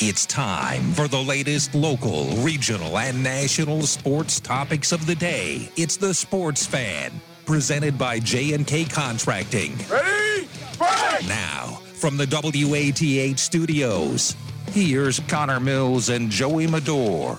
It's time for the latest local, regional, and national sports topics of the day. It's the Sports Fan, presented by J&K Contracting. Ready? Break! Now, from the WATH studios, here's Connor Mills and Joey Medor.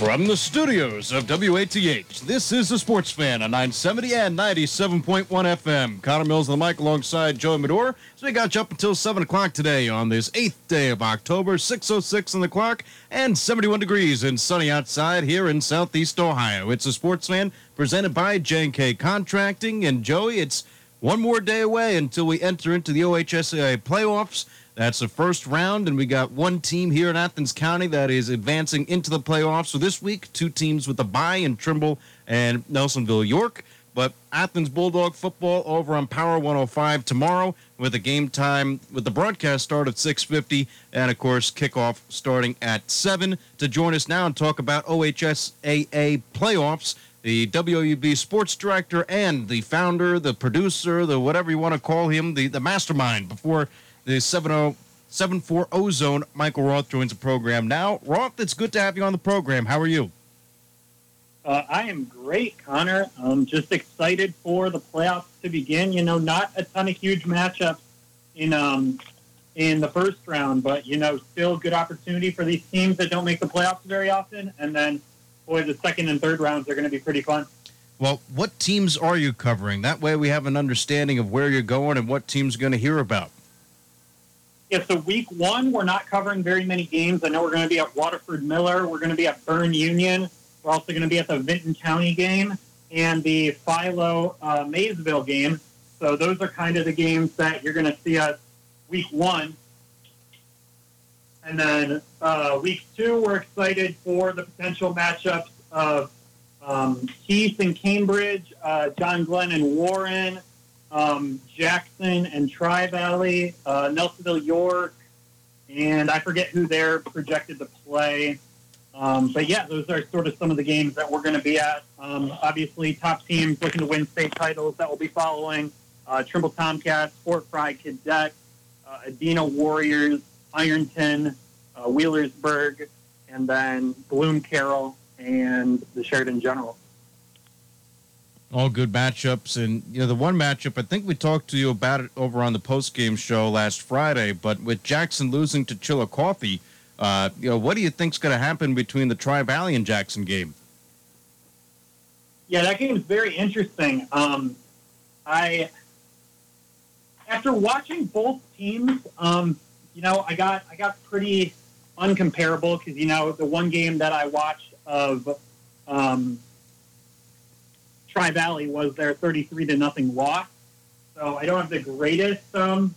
From the studios of WATH, this is the Sports Fan on 970 and 97.1 FM. Connor Mills on the mic alongside Joey Medor. So we got you up until 7 o'clock today on this 8th day of October, 6.06 on the clock, and 71 degrees and sunny outside here in Southeast Ohio. It's a Sports Fan presented by J&K Contracting. And Joey, it's one more day away until we enter into the OHSAA playoffs. That's the first round, and we got one team here in Athens County that is advancing into the playoffs. So this week, two teams with a bye in Trimble and Nelsonville York. But Athens Bulldog football over on Power 105 tomorrow with a game time with the broadcast start at 6:50 and of course kickoff starting at 7. To join us now and talk about OHSAA playoffs, the WUB sports director and the founder, the producer, the whatever you want to call him, the, the mastermind before the 70 740 zone. Michael Roth joins the program now. Roth, it's good to have you on the program. How are you? Uh, I am great, Connor. I'm just excited for the playoffs to begin. You know, not a ton of huge matchups in um, in the first round, but you know, still good opportunity for these teams that don't make the playoffs very often. And then, boy, the second and third rounds are going to be pretty fun. Well, what teams are you covering? That way, we have an understanding of where you're going and what teams going to hear about. Yeah, so week one, we're not covering very many games. I know we're going to be at Waterford Miller. We're going to be at Berne Union. We're also going to be at the Vinton County game and the Philo uh, Maysville game. So those are kind of the games that you're going to see us week one. And then uh, week two, we're excited for the potential matchups of um, Keith and Cambridge, uh, John Glenn and Warren, um, Jackson and Tri Valley, uh, Nelsonville York, and I forget who they're projected to play. Um, but yeah, those are sort of some of the games that we're going to be at. Um, obviously, top teams looking to win state titles that we'll be following: uh, Trimble Tomcats, Fort Frye Cadet, uh, Adena Warriors, Ironton, uh, Wheelersburg, and then Bloom Carroll and the Sheridan General all good matchups. And you know, the one matchup I think we talked to you about it over on the post game show last Friday. But with Jackson losing to Chillicothe, uh, you know, what do you think's going to happen between the Tri Valley and Jackson game? Yeah, that game is very interesting. Um, I after watching both teams, um, you know, I got I got pretty uncomparable because you know the one game that I watched of um, Tri Valley was their 33 to nothing loss. So I don't have the greatest um,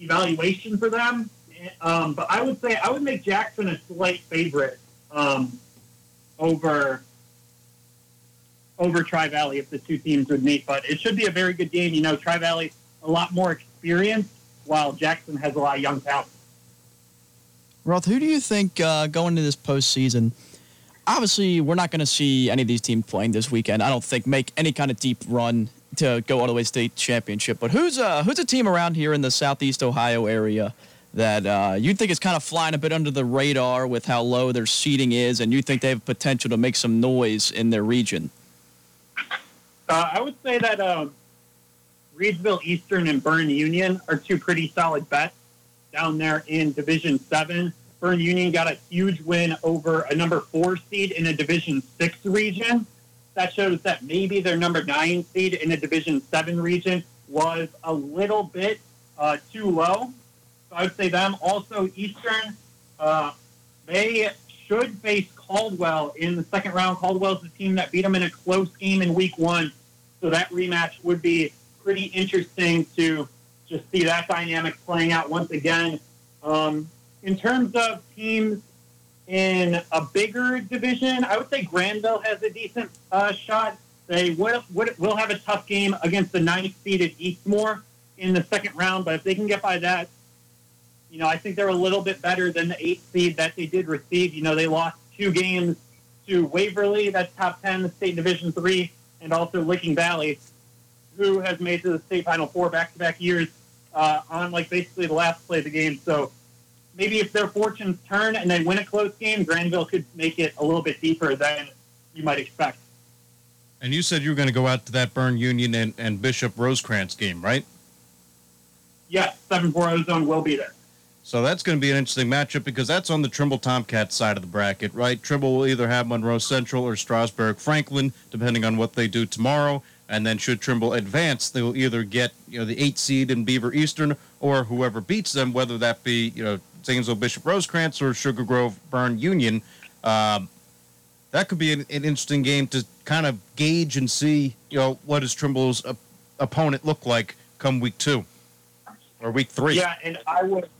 evaluation for them. Um, but I would say I would make Jackson a slight favorite um, over over Tri Valley if the two teams would meet. But it should be a very good game. You know, Tri Valley a lot more experience, while Jackson has a lot of young talent. Roth, who do you think uh, going into this postseason? Obviously, we're not going to see any of these teams playing this weekend. I don't think make any kind of deep run to go all the way state championship. But who's uh, who's a team around here in the Southeast Ohio area that uh, you think is kind of flying a bit under the radar with how low their seating is, and you think they have potential to make some noise in their region? Uh, I would say that uh, Reedsville Eastern and Berne Union are two pretty solid bets down there in Division Seven. Berne Union got a huge win over a number four seed in a Division Six region. That shows that maybe their number nine seed in a Division Seven region was a little bit uh, too low. So I would say them. Also, Eastern, uh, they should face Caldwell in the second round. Caldwell's the team that beat them in a close game in Week One, so that rematch would be pretty interesting to just see that dynamic playing out once again. Um, in terms of teams in a bigger division, I would say Granville has a decent uh, shot. They will, will have a tough game against the ninth seeded Eastmore in the second round, but if they can get by that, you know, I think they're a little bit better than the eighth seed that they did receive. You know, they lost two games to Waverly, that's top 10, the state division three, and also Licking Valley, who has made to the state final four back to back years. uh, on like basically the last play of the game. So maybe if their fortunes turn and they win a close game, Granville could make it a little bit deeper than you might expect. And you said you were going to go out to that Berne Union and, and Bishop Rosecrans game, right? Yes, 7 4 Ozone will be there. So that's going to be an interesting matchup because that's on the Trimble Tomcats side of the bracket, right? Trimble will either have Monroe Central or Strasburg Franklin, depending on what they do tomorrow. And then should Trimble advance, they will either get you know the eight seed in Beaver Eastern or whoever beats them, whether that be you know Zanesville Bishop Rosecrans or Sugar Grove Berne Union. Um, that could be an, an, interesting game to kind of gauge and see you know what does Trimble's uh, opponent look like come week two or week three. Yeah, and I would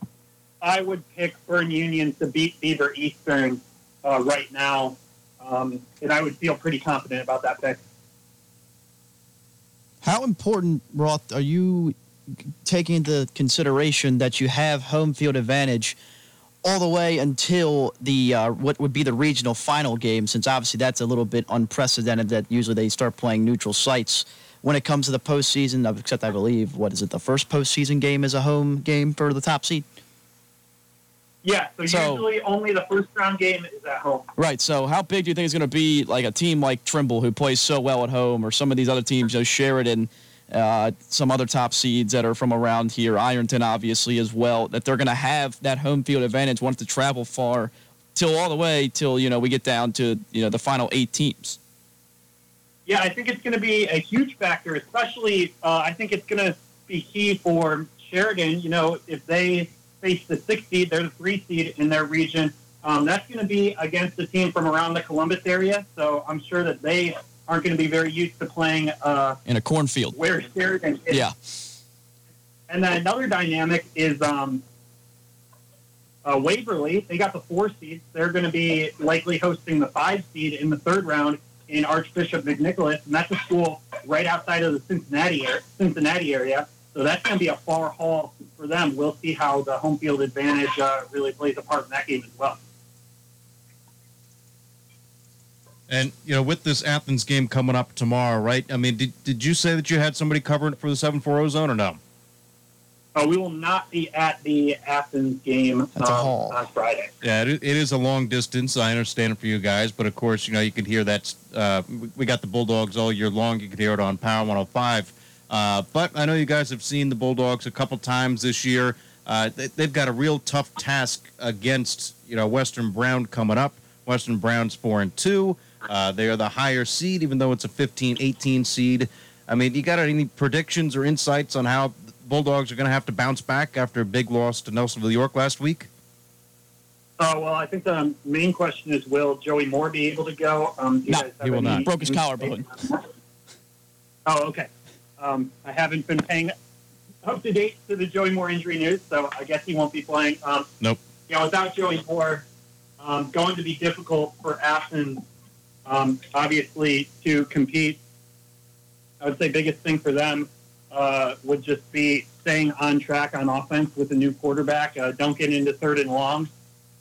I would pick Berne Union to beat Beaver Eastern uh, right now, um, and I would feel pretty confident about that pick. How important, Roth, are you taking into consideration that you have home field advantage all the way until the uh, what would be the regional final game? Since obviously that's a little bit unprecedented. That usually they start playing neutral sites when it comes to the postseason. Except I believe what is it? The first postseason game is a home game for the top seed. Yeah, so, so, usually only the first round game is at home. Right. So how big do you think it's going to be like a team like Trimble who plays so well at home or some of these other teams, you know, Sheridan, uh, some other top seeds that are from around here, Ironton obviously as well, that they're going to have that home field advantage, want to travel far till all the way till, you know, we get down to, you know, the final eight teams. Yeah, I think it's going to be a huge factor, especially uh, I think it's going to be key for Sheridan, you know, if they face the six seed. They're the three seed in their region. Um, that's going to be against a team from around the Columbus area. So I'm sure that they aren't going to be very used to playing uh, in a cornfield. Where Sheridan is. Yeah. And then another dynamic is um, uh, Waverly. They got the four seeds. They're going to be likely hosting the five seed in the third round in Archbishop McNicholas, and that's a school right outside of the Cincinnati area. Cincinnati area. So that's going to be a far haul for them. We'll see how the home field advantage uh, really plays a part in that game as well. And you know, with this Athens game coming up tomorrow, right? I mean, did, did you say that you had somebody covering for the seven four zero oh zone or no? Oh, we will not be at the Athens game um, on Friday. Yeah, it, it is a long distance. I understand it for you guys, but of course, you know, you can hear that. Uh, we got the Bulldogs all year long. You can hear it on Power 105. Uh, but I know you guys have seen the Bulldogs a couple times this year. Uh, they, have got a real tough task against you know Western Brown coming up. Western Brown's four and two. Uh, they are the higher seed, even though it's a 15-18 seed. I mean, you got any predictions or insights on how Bulldogs are going to have to bounce back after a big loss to Nelsonville York last week? Oh well, I think the main question is: Will Joey Moore be able to go? Um, no, he will not. Broke his collarbone. Oh, okay. Um, I haven't been paying up to date to the Joey Moore injury news, so I guess he won't be playing. Um, nope. You know, without Joey Moore, um, going to be difficult for Athens, um, obviously, to compete. I would say biggest thing for them uh, would just be staying on track on offense with a new quarterback. Uh, don't get into third and long.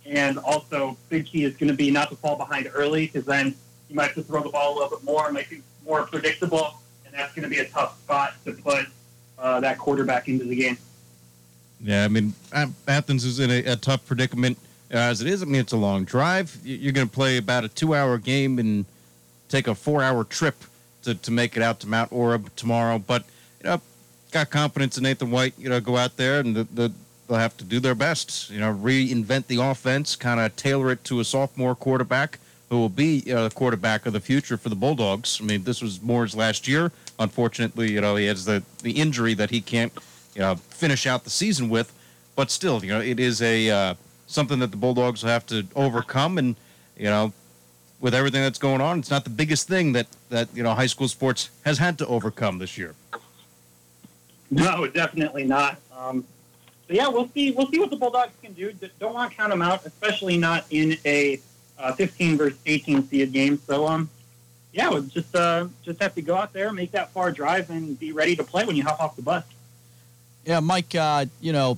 And also, big key is going to be not to fall behind early because then you might have to throw the ball a little bit more, make it more predictable and that's going to be a tough spot to put uh, that quarterback into the game. Yeah, I mean, Athens is in a, a tough predicament as it is. I mean, it's a long drive. You're going to play about a two-hour game and take a four-hour trip to, to make it out to Mount Orab tomorrow. But you know, got confidence in Nathan White. You know, go out there and the, the, they'll have to do their best. You know, reinvent the offense, kind of tailor it to a sophomore quarterback who will be uh, the quarterback of the future for the Bulldogs. I mean, this was Moore's last year. Unfortunately, you know, he has the, the injury that he can't, you know, finish out the season with. But still, you know, it is a uh, something that the Bulldogs will have to overcome. And, you know, with everything that's going on, it's not the biggest thing that, that you know, high school sports has had to overcome this year. No, definitely not. Um, but yeah, we'll see. We'll see what the Bulldogs can do. Don't want to count them out, especially not in a uh, 15 versus 18 seed game. So, um, yeah, we'll just uh, just have to go out there, make that far drive, and be ready to play when you hop off the bus. Yeah, Mike. Uh, you know,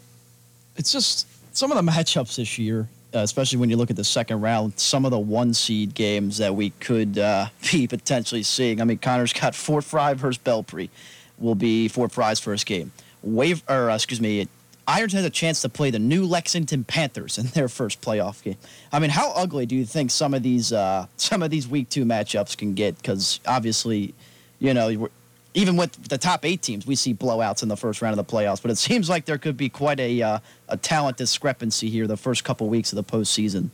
it's just some of the matchups this year, uh, especially when you look at the second round. Some of the one seed games that we could uh, be potentially seeing. I mean, Connor's got Fort Frye versus Belpre. Will be Fort Frye's first game. wave or uh, excuse me, Irons has a chance to play the new Lexington Panthers in their first playoff game. I mean, how ugly do you think some of these uh, some of these week two matchups can get? Because obviously, you know, even with the top eight teams, we see blowouts in the first round of the playoffs. But it seems like there could be quite a uh, a talent discrepancy here the first couple weeks of the postseason.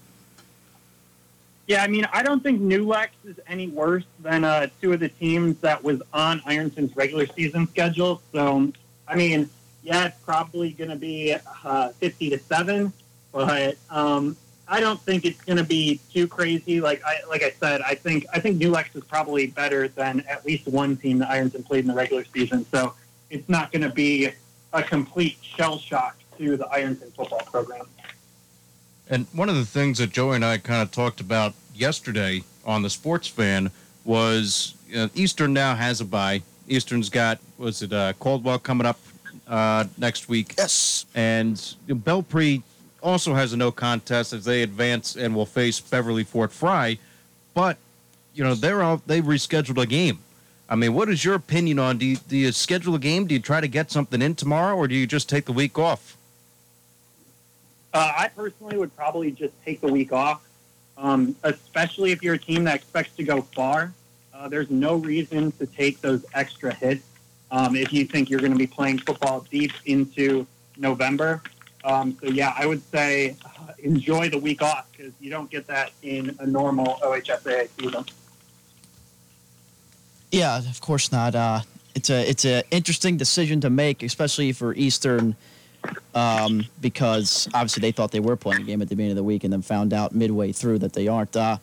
Yeah, I mean, I don't think New Lex is any worse than uh, two of the teams that was on Ironton's regular season schedule. So, I mean, yeah, it's probably going to be uh, 50 to 7, but um, I don't think it's going to be too crazy. Like I like I said, I think I think New Lex is probably better than at least one team that Ironton played in the regular season. So it's not going to be a complete shell shock to the Ironton football program. And one of the things that Joey and I kind of talked about yesterday on the Sports Fan was you know, Eastern now has a bye. Eastern's got was it uh, Caldwell coming up uh, next week. Yes. And Belpre also has a no contest as they advance and will face Beverly Fort Frye. But, you know, they're all, they rescheduled a game. I mean, what is your opinion on do you, do you schedule a game? Do you try to get something in tomorrow or do you just take the week off? Uh, I personally would probably just take the week off, um, especially if you're a team that expects to go far. Uh, there's no reason to take those extra hits um, if you think you're going to be playing football deep into November. Um, so, yeah, I would say uh, enjoy the week off because you don't get that in a normal OHSAA season. Yeah, of course not. Uh, it's a it's an interesting decision to make, especially for Eastern, um, because obviously they thought they were playing a game at the beginning of the week and then found out midway through that they aren't. Uh,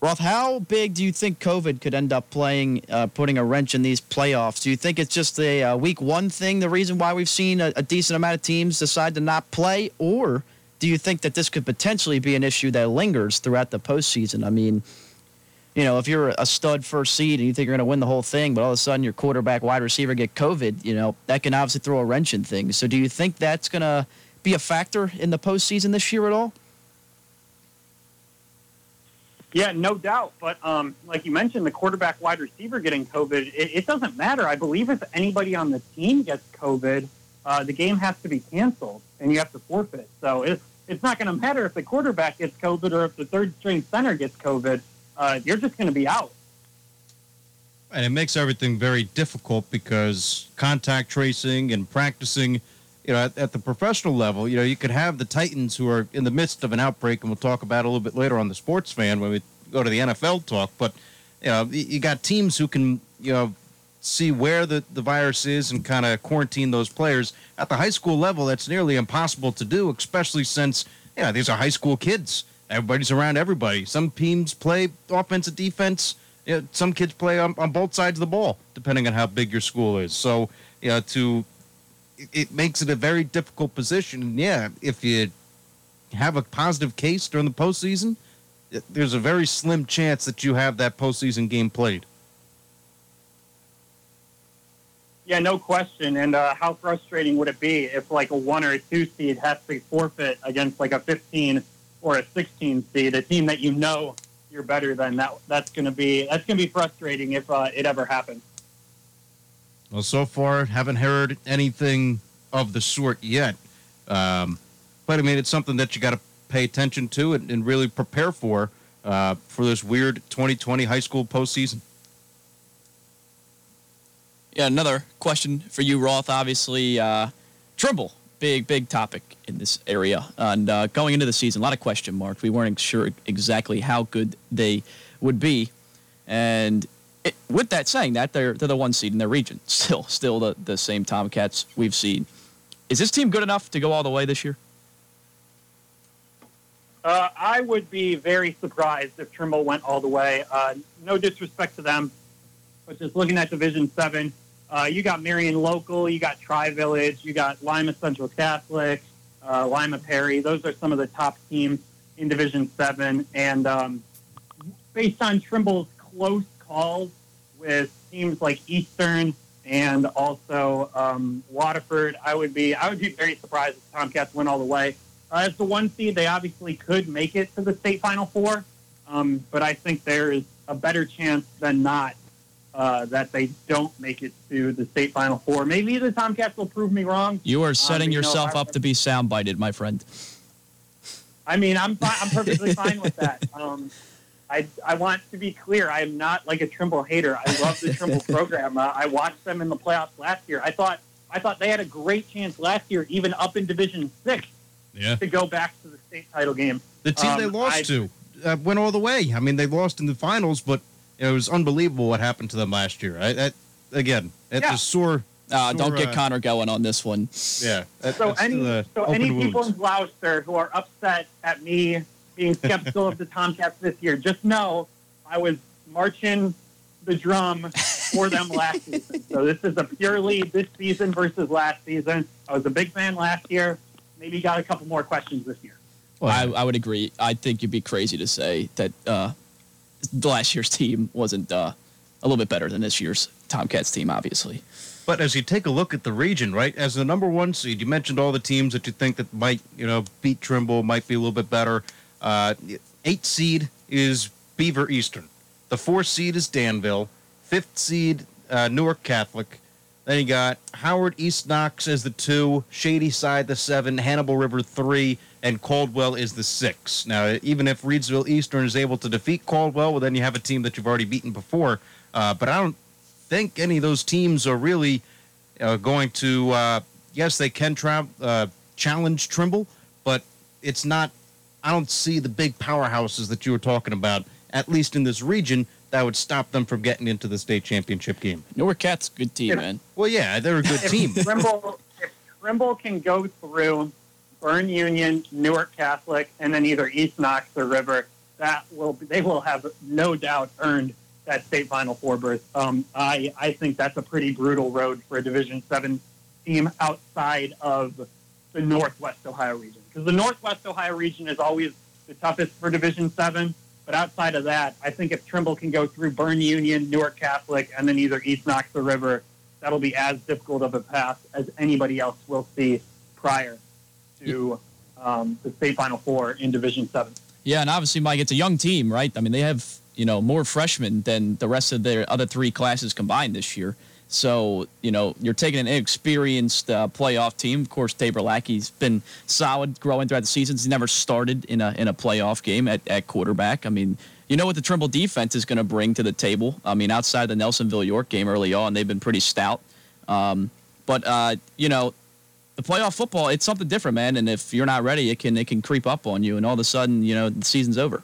Roth, how big do you think COVID could end up playing, uh, putting a wrench in these playoffs? Do you think it's just a uh, week one thing, the reason why we've seen a, a, decent amount of teams decide to not play, or do you think that this could potentially be an issue that lingers throughout the postseason? I mean, you know, if you're a stud first seed and you think you're going to win the whole thing, but all of a sudden your quarterback, wide receiver get COVID, you know, that can obviously throw a wrench in things. So do you think that's going to be a factor in the postseason this year at all? Yeah, no doubt. But um, like you mentioned, the quarterback, wide receiver getting COVID, it, it, doesn't matter. I believe if anybody on the team gets COVID, uh, the game has to be canceled and you have to forfeit. So it's it's not going to matter if the quarterback gets COVID or if the third string center gets COVID. Uh, you're just going to be out. And it makes everything very difficult because contact tracing and practicing you know, at, at, the professional level, you know, you could have the Titans who are in the midst of an outbreak, and we'll talk about a little bit later on the sports fan when we go to the NFL talk. But you know, you got teams who can, you know, see where the, the virus is and kind of quarantine those players. At the high school level, that's nearly impossible to do, especially since, you know, these are high school kids. Everybody's around everybody. Some teams play offensive defense. You know, some kids play on, on both sides of the ball, depending on how big your school is. So, you know, to it makes it a very difficult position. And yeah, if you have a positive case during the postseason, there's a very slim chance that you have that postseason game played. Yeah, no question. And uh, how frustrating would it be if like a one or a two seed has to forfeit against like a 15 or a 16 seed, a team that you know you're better than? That that's going to be that's going to be frustrating if uh, it ever happens. Well, so far, haven't heard anything of the sort yet. Um, but I mean, it's something that you got to pay attention to and, and really prepare for uh, for this weird 2020 high school postseason. Yeah, another question for you, Roth. Obviously, uh, Trimble, big, big topic in this area. And uh, going into the season, a lot of question marks. We weren't sure exactly how good they would be. And it, with that saying that they're they're the one seed in their region. Still, still the, the same Tomcats we've seen. Is this team good enough to go all the way this year? Uh, I would be very surprised if Trimble went all the way. Uh, no disrespect to them, but just looking at Division Seven, uh, you got Marion Local, you got Tri Village, you got Lima Central Catholic, uh, Lima Perry. Those are some of the top teams in Division Seven, and um, based on Trimble's close calls with teams like Eastern and also um, Waterford. I would be I would be very surprised if Tomcats went all the way. Uh, as the one seed, they obviously could make it to the state final four, um, but I think there is a better chance than not uh, that they don't make it to the state final four. Maybe the Tomcats will prove me wrong. You are setting Um, you yourself I- up to be soundbited, my friend. I mean, I'm fi- I'm perfectly fine with that. Um, I I want to be clear. I am not like a Trimble hater. I love the Trimble program. Uh, I watched them in the playoffs last year. I thought I thought they had a great chance last year, even up in Division Six, Yeah. to go back to the state title game. The team Um, they lost I- to uh, went all the way. I mean, they lost in the finals, but it was unbelievable what happened to them last year. I, that, again, it's Yeah. a sore. Uh, don't get uh, Connor going on this one. Yeah. that- So any so any people in. Glouster who are upset at me being skeptical of the Tomcats this year, just know I was marching the drum for them last season. So this is a purely this season versus last season. I was a big fan last year. Maybe got a couple more questions this year. Well, I, I would agree. I think you'd be crazy to say that uh, last year's team wasn't uh, a little bit better than this year's Tomcats team, obviously. But as you take a look at the region, right, as the number one seed, you mentioned all the teams that you think that might, you know, beat Trimble, might be a little bit better. Uh, eight seed is Beaver Eastern. The four seed is Danville. Fifth seed, uh, Newark Catholic. Then you got Howard East Knox as the two, Shady Side the seven, Hannibal River three, and Caldwell is the six. Now, even if Reedsville Eastern is able to defeat Caldwell, well, then you have a team that you've already beaten before. Uh, but I don't think any of those teams are really uh, going to. Uh, yes, they can tra- uh, challenge Trimble, but it's not. I don't see the big powerhouses that you were talking about, at least in this region, that would stop them from getting into the state championship game. Newark Cats, good team, Yeah. man. Well, yeah, they're a good team. If Trimble, if Trimble can go through Berne Union, Newark Catholic, and then either East Knox or River, that will they will have no doubt earned that state final four berth. Um, I I think that's a pretty brutal road for a Division Seven team outside of the Northwest Ohio region because the Northwest Ohio region is always the toughest for Division Seven. But outside of that, I think if Trimble can go through Berne Union, Newark Catholic, and then either East Knox or River, that'll be as difficult of a path as anybody else will see prior to um, the state final four in Division Seven. Yeah, and obviously, Mike, it's a young team, right? I mean, they have you know more freshmen than the rest of their other three classes combined this year. So you know you're taking an inexperienced uh, playoff team. Of course, Tabor Lackey's been solid growing throughout the seasons. He never started in a in a playoff game at, at quarterback. I mean, you know what the Trimble defense is going to bring to the table. I mean, outside the Nelsonville York game early on, they've been pretty stout. Um, but uh, you know, the playoff football, it's something different, man. And if you're not ready, it can it can creep up on you, and all of a sudden, you know, the season's over.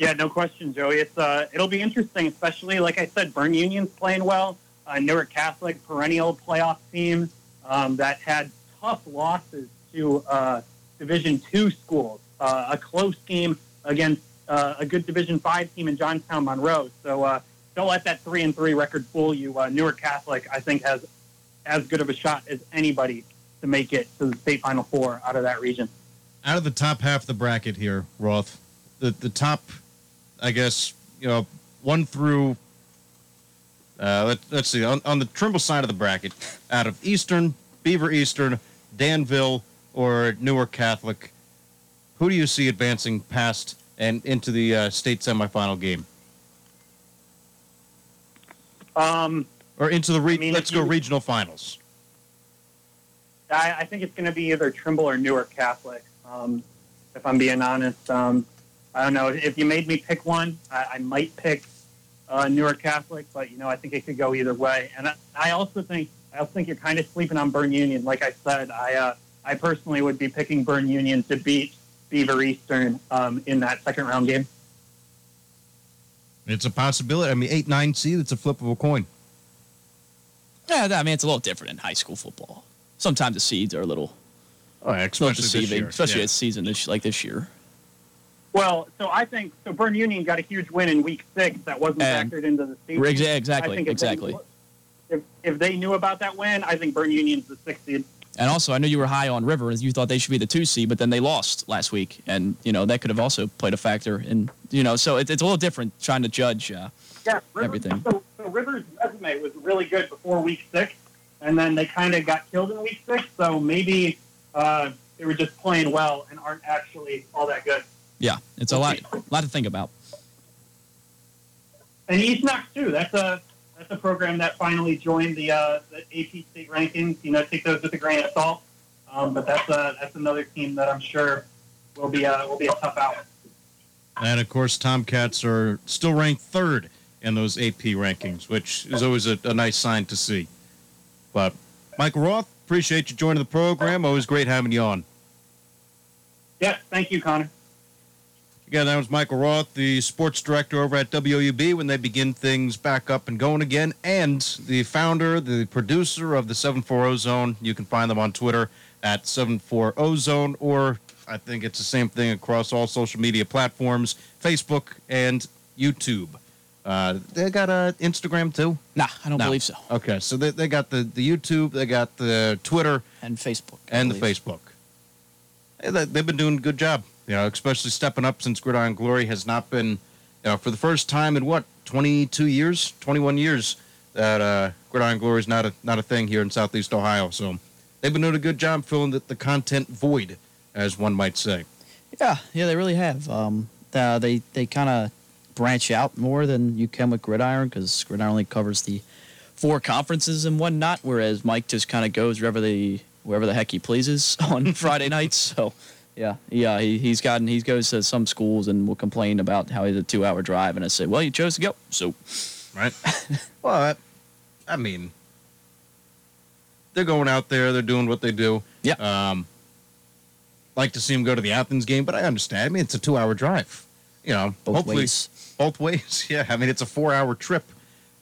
Yeah, no question, Joey. It's uh, it'll be interesting, especially like I said, Berne Union's playing well. Uh, Newark Catholic, perennial playoff team um, that had tough losses to uh, Division two schools. Uh, a close game against uh, a good Division five team in Johnstown Monroe. So uh, don't let that three and three record fool you. Uh, Newark Catholic, I think, has as good of a shot as anybody to make it to the state final four out of that region. Out of the top half of the bracket here, Roth, the the top, I guess you know one through. Uh, let, let's see on, on the Trimble side of the bracket, out of Eastern, Beaver Eastern, Danville, or Newark Catholic, who do you see advancing past and into the uh, state semifinal game, Um, or into the re- I mean, let's go you- regional finals? I, I think it's going to be either Trimble or Newark Catholic. Um, if I'm being honest, um, I don't know. If you made me pick one, I, I might pick uh, Newark Catholic, but you know, I think it could go either way. And I, I also think I also think you're kind of sleeping on Berne Union. Like I said, I uh, I personally would be picking Berne Union to beat Beaver Eastern um, in that second round game. It's a possibility. I mean, eight nine seed. It's a flip of a coin. Yeah, I mean, it's a little different in high school football. Sometimes the seeds are a little, Oh, little especially this deceiving, year. especially Yeah. this season, this, like this year. Well, so I think so. Berne Union got a huge win in Week Six that wasn't And- factored into the season. Exa- I Exactly, think if they- exactly. if, if they knew about that win, I think Berne Union's the sixth seed. And also, I know you were high on River, and you thought they should be the two seed, but then they lost last week, and you know that could have also played a factor. And you know, so it, it's a little different trying to judge. Uh, Yeah, Rivers, Everything. So, so Rivers' resume was really good before Week Six, and then they kind of got killed in Week Six. So maybe uh, they were just playing well and aren't actually all that good. Yeah, it's a lot, lot to think about. and East Knox too. That's a that's a program that finally joined the uh, the AP state rankings. You know, take those with a grain of salt. Um, but that's a, that's another team that I'm sure will be a, will be a tough out. And of course, Tomcats are still ranked third in those AP rankings, which is always a, a nice sign to see. But Mike Roth, appreciate you joining the program. Always great having you on. Yeah, thank you, Connor. Again, that was Michael Roth, the sports director over at WUB when they begin things back up and going again, and the founder, the producer of the 740 Zone. You can find them on Twitter at 740 Zone, or I think it's the same thing across all social media platforms Facebook and YouTube. Uh, they got a Instagram too? Nah, I don't No. believe so. Okay, so they, they got the, the YouTube, they got the Twitter, And Facebook. I and the. Facebook. They- They've been doing a good job, you know, especially stepping up since Gridiron Glory has not been, you know, for the first time in what, 22 years, 21 years that uh, Gridiron Glory is not a not a thing here in Southeast Ohio. So they've been doing a good job filling the, the content void, as one might say. Yeah, yeah, they really have. Um, uh, they they kind of branch out more than you can with Gridiron because Gridiron only covers the four conferences and whatnot, whereas Mike just kind of goes wherever the wherever the heck he pleases on Friday nights. So. Yeah, yeah, he, he's gotten he goes to some schools and will complain about how he's a two hour drive, and I say, well, you chose to go, so right? well, I, I mean, they're going out there, they're doing what they do. Yeah. Um, like to see them go to the Athens game, but I understand. I mean, it's a two-hour drive. You know, both hopefully ways. both ways. Yeah, I mean, it's a four-hour trip,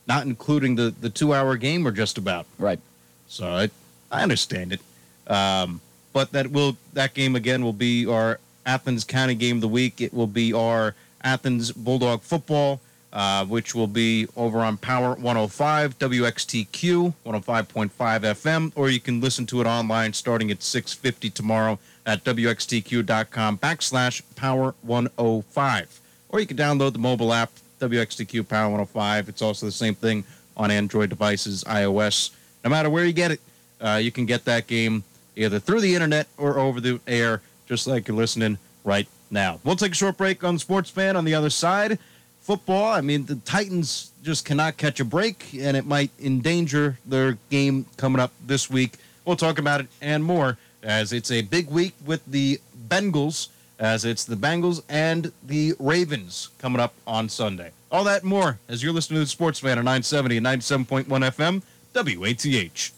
not including the the two-hour game or just about. Right. So I, I understand it. Um, but that will that game again will be our Athens County game of the week. It will be our Athens Bulldog football, uh, which will be over on Power 105 WXTQ 105.5 FM, or you can listen to it online starting at 6:50 tomorrow at WXTQ.com backslash Power 105, or you can download the mobile app WXTQ Power 105. It's also the same thing on Android devices, iOS. No matter where you get it, uh, you can get that game either through the internet or over the air, just like you're listening right now. We'll take a short break on Sports Fan on the other side. Football, I mean, the Titans just cannot catch a break, and it might endanger their game coming up this week. We'll talk about it and more as it's a big week with the Bengals, as it's the Bengals and the Ravens coming up on Sunday. All that more as you're listening to the Sports Fan on 970 and 97.1 FM, WATH.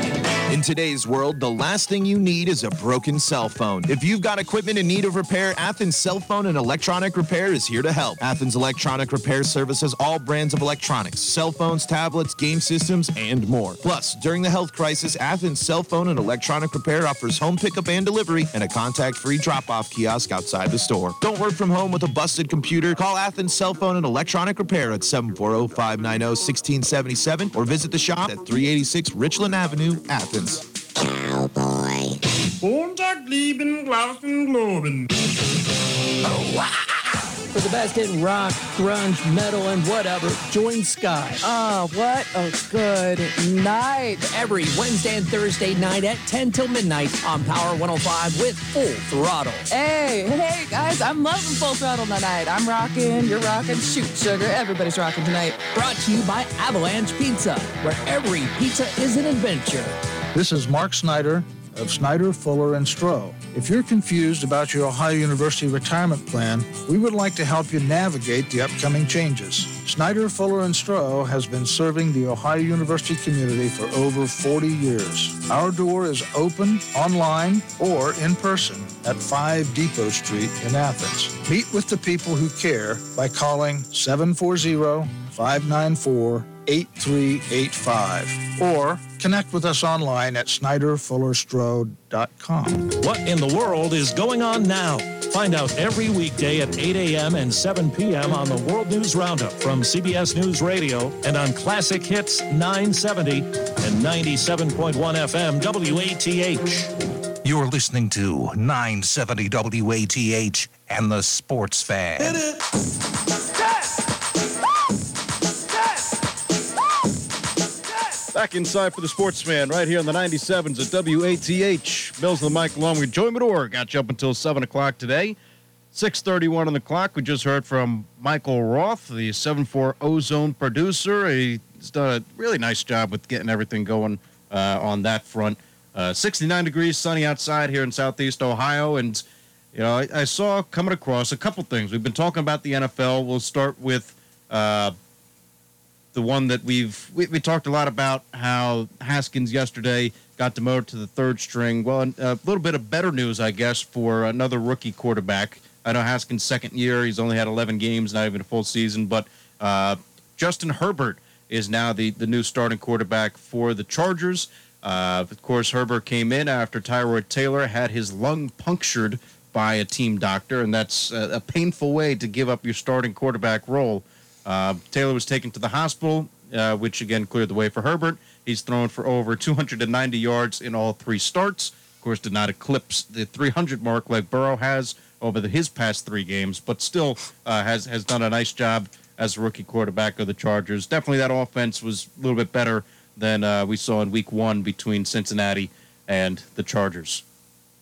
In today's world, the last thing you need is a broken cell phone. If you've got equipment in need of repair, Athens Cell Phone and Electronic Repair is here to help. Athens Electronic Repair services all brands of electronics, cell phones, tablets, game systems, and more. Plus, during the health crisis, Athens Cell Phone and Electronic Repair offers home pickup and delivery and a contact-free drop-off kiosk outside the store. Don't work from home with a busted computer. Call Athens Cell Phone and Electronic Repair at 740-590-1677 or visit the shop at 386 Richland Avenue, Athens. Montag, lieben, glauben, globen. For the best in rock, grunge, metal, and whatever, join Sky. Oh, what a good night. Every Wednesday and Thursday night at 10 till midnight on Power 105 with Full Throttle. Hey, hey, guys, I'm loving Full Throttle tonight. I'm rocking, you're rocking, shoot, sugar, everybody's rocking tonight. Brought to you by Avalanche Pizza, where every pizza is an adventure. This is Mark Snyder of Snyder, Fuller, and Stroh. If you're confused about your Ohio University retirement plan, we would like to help you navigate the upcoming changes. Snyder, Fuller, and Stroh has been serving the Ohio University community for over 40 years. Our door is open online or in person at 5 Depot Street in Athens. Meet with the people who care by calling 740 594 8385 or connect with us online at snyderfullerstrode.com. What in the world is going on now? Find out every weekday at 8 a.m. and 7 p.m. on the World News Roundup from CBS News Radio and on Classic Hits 970 and 97.1 FM WATH. You're listening to 970 WATH and the Sports Fan. Back inside for the Sportsman right here on the 97s at WATH. Bill's the mic along with Joey Medor. Got you up until 7 o'clock today. 631 on the clock. We just heard from Michael Roth, the 7-4 Ozone producer. He's done a really nice job with getting everything going uh, on that front. Uh, 69 degrees, sunny outside here in southeast Ohio. And, you know, I, I saw coming across a couple things. We've been talking about the NFL. We'll start with uh, the one that we've we, we, talked a lot about how Haskins yesterday got demoted to the third string. Well, a little bit of better news, I guess, for another rookie quarterback. I know Haskins' second year; he's only had 11 games, not even a full season. But uh, Justin Herbert is now the the new starting quarterback for the Chargers. Uh, of course, Herbert came in after Tyrod Taylor had his lung punctured by a team doctor, and that's a, a painful way to give up your starting quarterback role. Uh, Taylor was taken to the hospital, uh, which again cleared the way for Herbert. He's thrown for over 290 yards in all three starts. Of course, did not eclipse the 300 mark like Burrow has over the, his past three games, but still uh, has has done a nice job as a rookie quarterback of the Chargers. Definitely, that offense was a little bit better than uh, we saw in Week One between Cincinnati and the Chargers.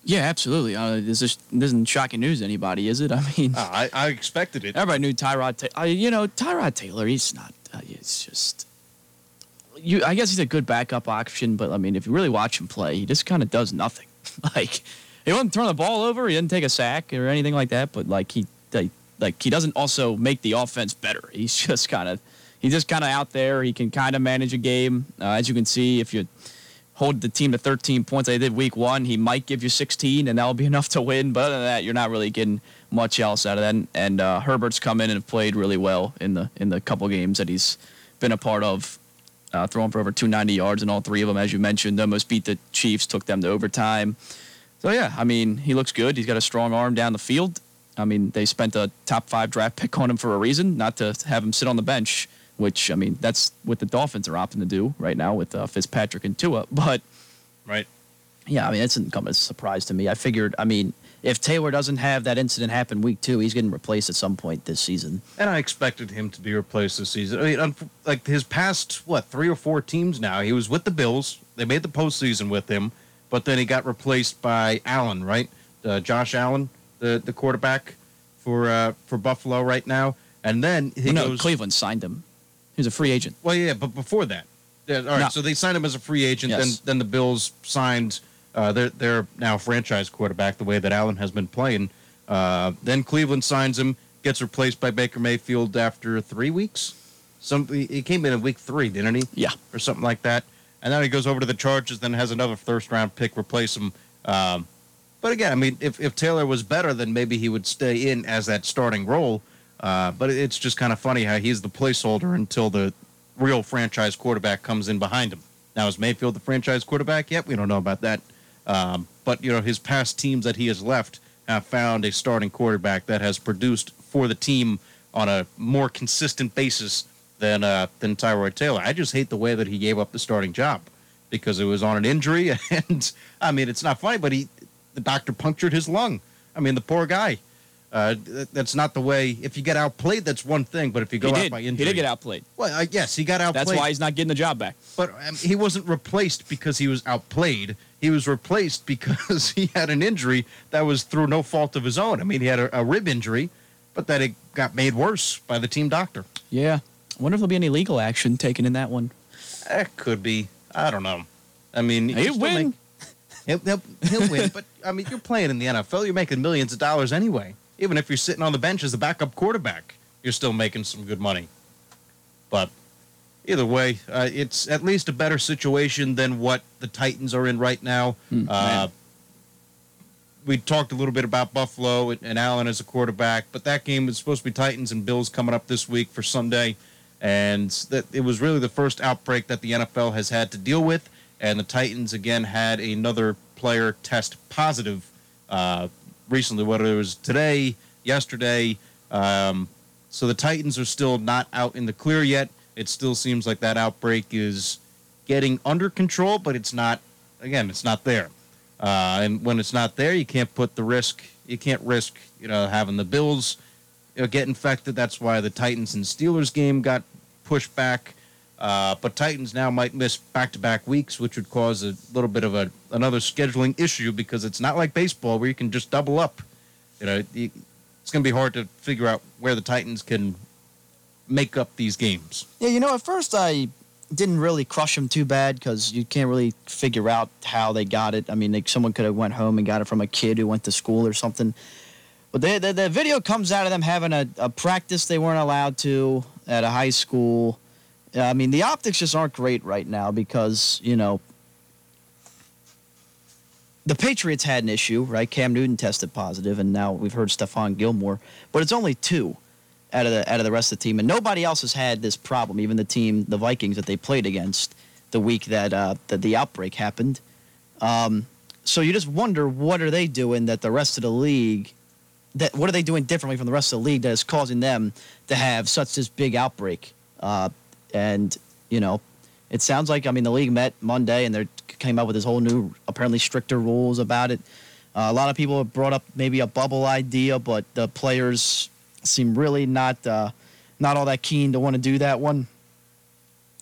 Yeah, absolutely. Uh, this, is, this isn't shocking news to anybody, is it? I mean, uh, I, I expected it. Everybody knew Tyrod. Ta- uh, you know, Tyrod Taylor. He's not. Uh, it's just. You, I guess he's a good backup option, but I mean, if you really watch him play, he just kind of does nothing. like, he wouldn't turn the ball over. He didn't take a sack or anything like that. But like, he, like, he doesn't also make the offense better. He's just kind of, he's just kind of out there. He can kind of manage a game, uh, as you can see. If you hold the team to 13 points they did week one, he might give you 16, and that'll be enough to win. But other than that, you're not really getting much else out of that. And uh, Herbert's come in and played really well in the in the couple games that he's been a part of, uh, throwing for over 290 yards in all three of them, as you mentioned. Almost beat the Chiefs, took them to overtime. So yeah, I mean, he looks good. He's got a strong arm down the field. I mean, they spent a top five draft pick on him for a reason, not to have him sit on the bench which I mean that's what the Dolphins are opting to do right now with uh, Fitzpatrick and Tua. But right, yeah, I mean it didn't come as a surprise to me. I figured, I mean, if Taylor doesn't have that incident happen week two, he's getting replaced at some point this season. And I expected him to be replaced this season. I mean, like his past what three or four teams now, he was with the Bills. They made the postseason with him, but then he got replaced by Allen, right? Uh, Josh Allen, the the quarterback for uh, for Buffalo right now. And then he well, no, goes, Cleveland signed him. He was a free agent. Well, yeah, but before that, yeah, all right. No. So they signed him as a free agent. Yes. Then, then the Bills signed uh, their their now franchise quarterback the way that Allen has been playing. Uh, then Cleveland signs him, gets replaced by Baker Mayfield after three weeks. Some he came in in week three, didn't he? Yeah, or something like that. And then he goes over to the Chargers, then has another first round pick replace him. Um, but again, I mean, if, if Taylor was better, then maybe he would stay in as that starting role. Uh, but it's just kind of funny how he's the placeholder until the real franchise quarterback comes in behind him. Now, is Mayfield the franchise quarterback? Yep, we don't know about that. Um, but, you know, his past teams that he has left have found a starting quarterback that has produced for the team on a more consistent basis than uh, than Tyrod Taylor. I just hate the way that he gave up the starting job because it was on an injury, and I mean it's not funny, but he the doctor punctured his lung. I mean the poor guy. Uh, that's not the way. If you get outplayed, that's one thing. But if you go he out did. by injury, he did get outplayed. Well, uh, yes, he got outplayed. That's why he's not getting the job back. But um, he wasn't replaced because he was outplayed. He was replaced because he had an injury that was through no fault of his own. I mean, he had a, a rib injury, but that it got made worse by the team doctor. Yeah, I wonder if there'll be any legal action taken in that one. That could be. I don't know. I mean, he'll win. Make, he'll, he'll, he'll win. But I mean, you're playing in the NFL. You're making millions of dollars anyway even if you're sitting on the bench as a backup quarterback, you're still making some good money. But either way, uh, it's at least a better situation than what the Titans are in right now. Mm, uh, we talked a little bit about Buffalo and, and, Allen as a quarterback, but that game is supposed to be Titans and Bills coming up this week for Sunday. and that it was really the first outbreak that the NFL has had to deal with. And the Titans again had another player test positive uh, recently, whether it was today, yesterday. Um, so the Titans are still not out in the clear yet. It still seems like that outbreak is getting under control, but it's not. Again, it's not there. Uh, and when it's not there, you can't put the risk. You can't risk, you know, having the Bills you know, get infected. That's why the Titans and Steelers game got pushed back. Uh, but Titans now might miss back-to-back weeks, which would cause a little bit of a another scheduling issue because it's not like baseball where you can just double up. You know, it's going to be hard to figure out where the Titans can make up these games. Yeah, you know, at first I didn't really crush them too bad because you can't really figure out how they got it. I mean, like someone could have went home and got it from a kid who went to school or something. But the, the video comes out of them having a, a practice they weren't allowed to at a high school I mean, the optics just aren't great right now because, you know, the Patriots had an issue, right? Cam Newton tested positive, and now we've heard Stephon Gilmore, but it's only two out of the out of the rest of the team, and nobody else has had this problem. Even the team, the Vikings that they played against the week that uh, that the outbreak happened. Um, so you just wonder what are they doing that the rest of the league that what are they doing differently from the rest of the league that is causing them to have such this big outbreak? Uh, and you know, it sounds like I mean the league met Monday and they came up with this whole new, apparently stricter rules about it. Uh, a lot of people have brought up maybe a bubble idea, but the players seem really not uh, not all that keen to want to do that one.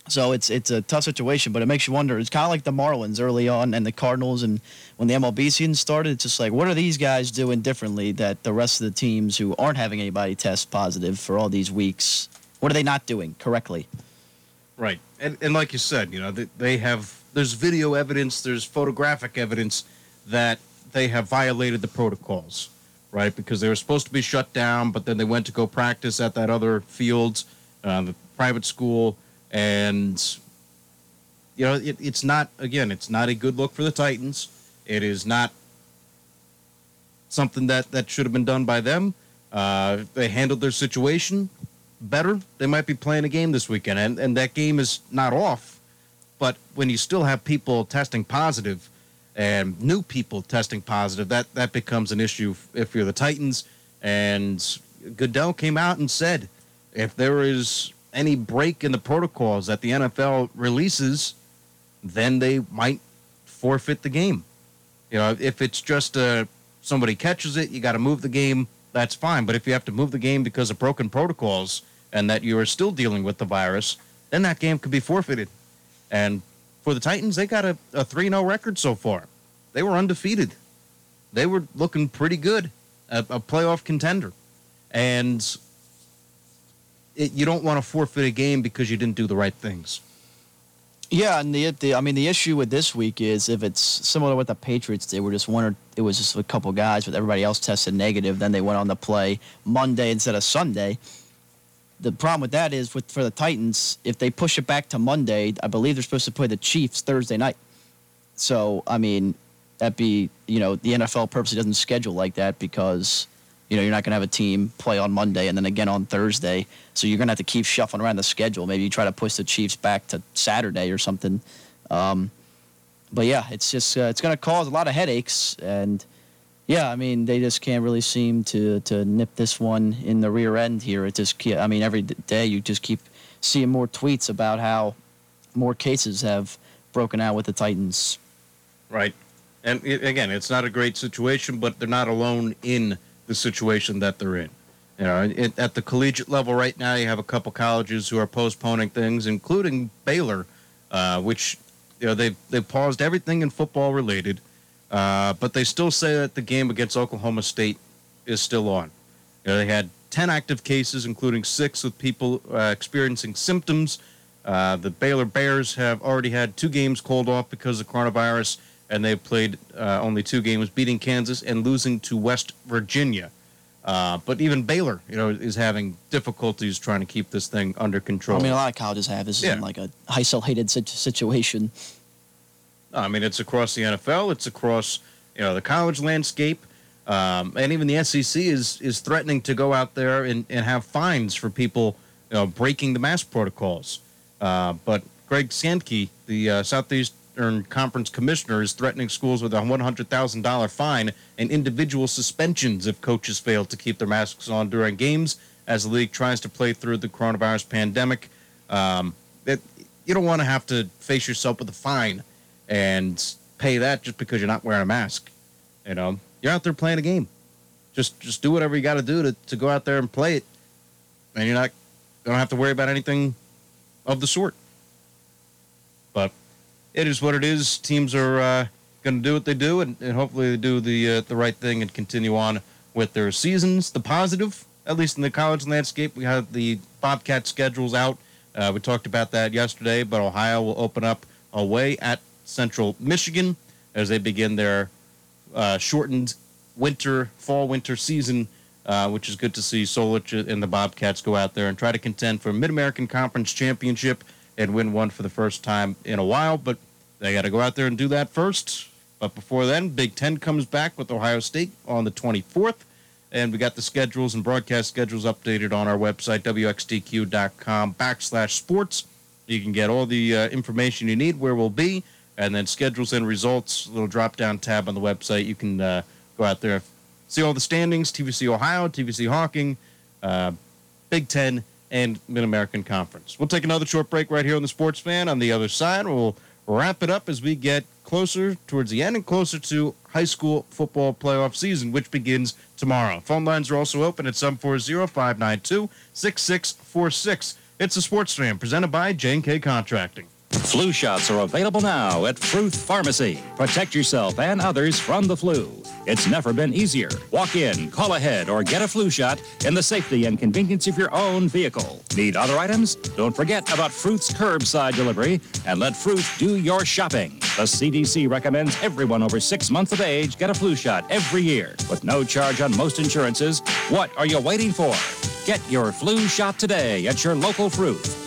So it's it's a tough situation, but it makes you wonder. It's kind of like the Marlins early on and the Cardinals, and when the MLB season started, it's just like, what are these guys doing differently that the rest of the teams who aren't having anybody test positive for all these weeks, what are they not doing correctly? Right, and and like you said, you know, they, they have there's video evidence, there's photographic evidence that they have violated the protocols, right? Because they were supposed to be shut down, but then they went to go practice at that other field, uh, the private school, and you know, it, it's not again, it's not a good look for the Titans. It is not something that that should have been done by them. Uh, they handled their situation better, they might be playing a game this weekend. And, and that game is not off. But when you still have people testing positive and new people testing positive, that, that becomes an issue if you're the Titans. And Goodell came out and said if there is any break in the protocols that the NFL releases, then they might forfeit the game. You know, if it's just uh, somebody catches it, you got to move the game that's fine. But if you have to move the game because of broken protocols and that you are still dealing with the virus, then that game could be forfeited. And for the Titans, they got a, a 3 0 record so far. They were undefeated. They were looking pretty good, a, a playoff contender. And it, you don't want to forfeit a game because you didn't do the right things. Yeah, and the, the I mean the issue with this week is if it's similar to what the Patriots did, were just one or it was just a couple guys, but everybody else tested negative. Then they went on to play Monday instead of Sunday. The problem with that is with for the Titans, if they push it back to Monday, I believe they're supposed to play the Chiefs Thursday night. So I mean, that be you know the NFL purposely doesn't schedule like that because you know, you're not going to have a team play on Monday and then again on Thursday. So you're going to have to keep shuffling around the schedule. Maybe you try to push the Chiefs back to Saturday or something. Um, but yeah, it's just uh, it's going to cause a lot of headaches. And yeah, I mean, they just can't really seem to to nip this one in the rear end here. It just, I mean, every day you just keep seeing more tweets about how more cases have broken out with the Titans. Right. And again, it's not a great situation, but they're not alone in the situation that they're in. You know, it, at the collegiate level right now, you have a couple colleges who are postponing things, including Baylor, uh, which you know they they paused everything in football related, uh, but they still say that the game against Oklahoma State is still on. You know, they had ten active cases, including six with people uh, experiencing symptoms. Uh, the Baylor Bears have already had two games called off because of coronavirus and they've played uh, only two games, beating Kansas and losing to West Virginia. Uh, but even Baylor, you know, is having difficulties trying to keep this thing under control. I mean, a lot of colleges have. This yeah. like a isolated situation. I mean, it's across the NFL. It's across you know the college landscape, um, and even the SEC is is threatening to go out there and, and have fines for people you know, breaking the mask protocols. Uh, but Greg Sankey, the uh, Southeastern Conference commissioner, is threatening schools with a $100,000 fine and individual suspensions if coaches fail to keep their masks on during games as the league tries to play through the coronavirus pandemic. Um, it, you don't want to have to face yourself with a fine and pay that just because you're not wearing a mask. You know, you're out there playing a game. Just just do whatever you got to do to to go out there and play it, and you're not you don't have to worry about anything of the sort. But it is what it is. Teams are uh, going to do what they do, and, and hopefully they do the uh, the right thing and continue on with their seasons. The positive, at least in the college landscape, we have the Bobcat schedules out. Uh, we talked about that yesterday, but Ohio will open up away at Central Michigan as they begin their uh, shortened winter, fall winter season, uh, which is good to see Solich and the Bobcats go out there and try to contend for Mid American Conference championship and win one for the first time in a while. But they got to go out there and do that first. But before then, Big Ten comes back with Ohio State on the 24th. And we got the schedules and broadcast schedules updated on our website, wxtq.com backslash sports. You can get all the uh, information you need, where we'll be, and then schedules and results, little drop down tab on the website. You can uh, go out there, see all the standings TVC Ohio, TVC Hocking, uh, Big Ten, and Mid American Conference. We'll take another short break right here on the Sports Fan. On the other side, we'll wrap it up as we get closer towards the end and closer to high school football playoff season, which begins tomorrow. Phone lines are also open at 740 592 6646. It's a sports fan presented by J&K Contracting. Flu shots are available now at Fruth Pharmacy. Protect yourself and others from the flu. It's never been easier. Walk in, call ahead, or get a flu shot in the safety and convenience of your own vehicle. Need other items? Don't forget about Fruth's curbside delivery and let Fruth do your shopping. The CDC recommends everyone over six months of age get a flu shot every year with no charge on most insurances. What are you waiting for? Get your flu shot today at your local Fruth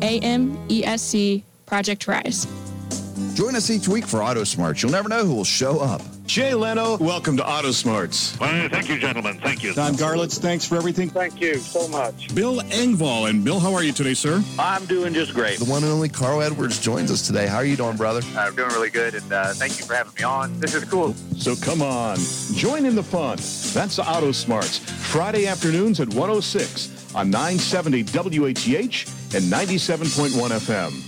AMESC Project Rise. Join us each week for Auto Smarts. You'll never know who will show up. Jay Leno, welcome to Auto Smarts. Well, thank you, gentlemen. Thank you. Don Garlits, thanks for everything. Thank you so much. Bill Engvall. And Bill, how are you today, sir? I'm doing just great. The one and only Carl Edwards joins us today. How are you doing, brother? I'm doing really good, and uh, thank you for having me on. This is cool. So come on, join in the fun. That's Auto Smarts, Friday afternoons at 106 on 970 WATH and 97.1 FM.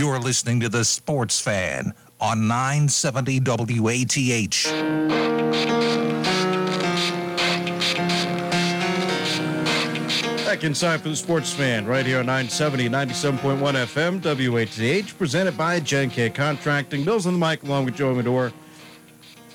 You're listening to The Sports Fan on 970 WATH. Back inside for the sports fan right here on 970, 97.1 FM, WATH, presented by J&K Contracting. Bill's on the mic along with Joe Medor.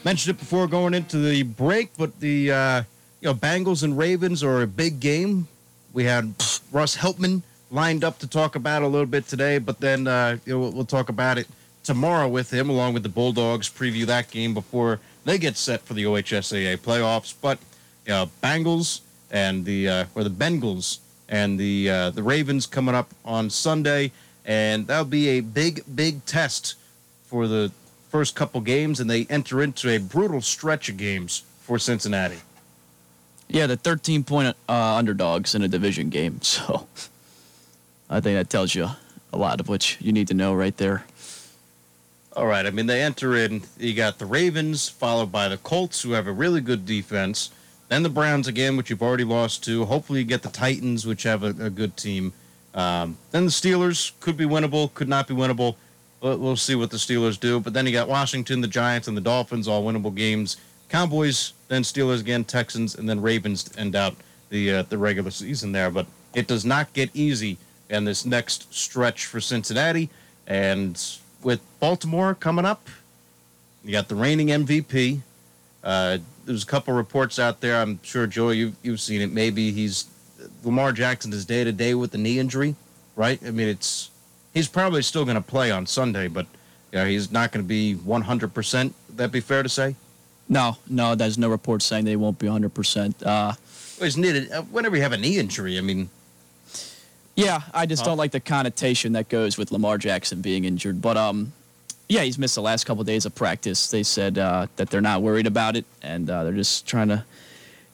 Mentioned it before going into the break, but the uh, you know Bengals and Ravens are a big game. We had Russ Heltman lined up to talk about a little bit today, but then uh, you know, we'll, talk about it tomorrow with him, along with the Bulldogs. Preview that game before they get set for the OHSAA playoffs. But know, Bengals and the uh, or the Bengals and the uh, the Ravens coming up on Sunday, and that'll be a big big test for the first couple games, and they enter into a brutal stretch of games for Cincinnati. Yeah, the 13 point uh, underdogs in a division game. So I think that tells you a lot of what you need to know right there. All right. I mean, they enter in. You got the Ravens, followed by the Colts, who have a really good defense. Then the Browns again, which you've already lost to. Hopefully, you get the Titans, which have a, a good team. Um, then the Steelers could be winnable, could not be winnable. We'll, we'll see what the Steelers do. But then you got Washington, the Giants, and the Dolphins, all winnable games. Cowboys, then Steelers again, Texans, and then Ravens to end out the uh, the regular season there. But it does not get easy in this next stretch for Cincinnati. And with Baltimore coming up, you got the reigning MVP. Uh, there's a couple reports out there. I'm sure Joe, you've you've seen it. Maybe he's Lamar Jackson is day to day with the knee injury, right? I mean, it's he's probably still going to play on Sunday, but you know, he's not going to be 100. percent That be fair to say? No, no, there's no reports saying they won't be 100. percent uh, well, he's needed uh, whenever you have a knee injury. I mean, yeah, I just don't like the connotation that goes with Lamar Jackson being injured. But um, yeah, he's missed the last couple of days of practice. They said uh, that they're not worried about it, and uh, they're just trying to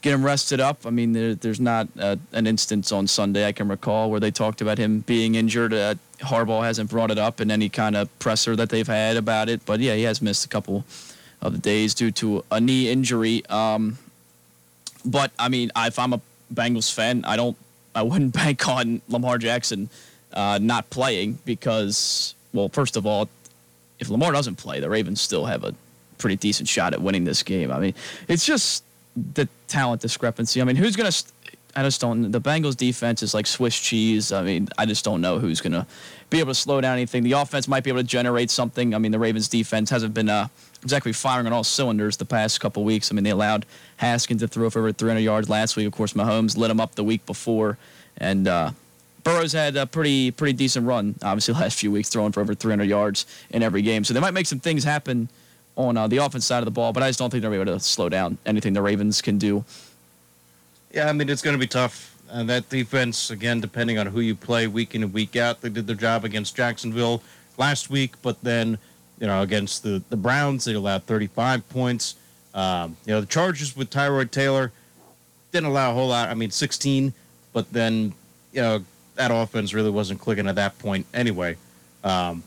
get him rested up. I mean, there, there's not uh, an instance on Sunday I can recall where they talked about him being injured. Uh, Harbaugh hasn't brought it up in any kind of presser that they've had about it. But yeah, he has missed a couple of the days due to a knee injury. Um, but I mean, if I'm a Bengals fan, I don't I wouldn't bank on Lamar Jackson uh, not playing because, well, first of all, if Lamar doesn't play, the Ravens still have a pretty decent shot at winning this game. I mean, it's just the talent discrepancy. I mean, who's going to. St- I just don't. The Bengals defense is like Swiss cheese. I mean, I just don't know who's going to be able to slow down anything. The offense might be able to generate something. I mean, the Ravens defense hasn't been uh, exactly firing on all cylinders the past couple weeks. I mean, they allowed Haskins to throw for over 300 yards last week. Of course, Mahomes lit him up the week before, and uh, Burrow's had a pretty pretty decent run. Obviously, last few weeks throwing for over 300 yards in every game. So they might make some things happen on uh, the offense side of the ball, but I just don't think they're able to slow down anything the Ravens can do. Yeah, I mean it's going to be tough. And that defense, again, depending on who you play week in and week out, they did their job against Jacksonville last week, but then you know against the the Browns they allowed 35 points. Um, you know the Chargers with Tyrod Taylor didn't allow a whole lot. I mean 16, but then you know that offense really wasn't clicking at that point anyway. Um,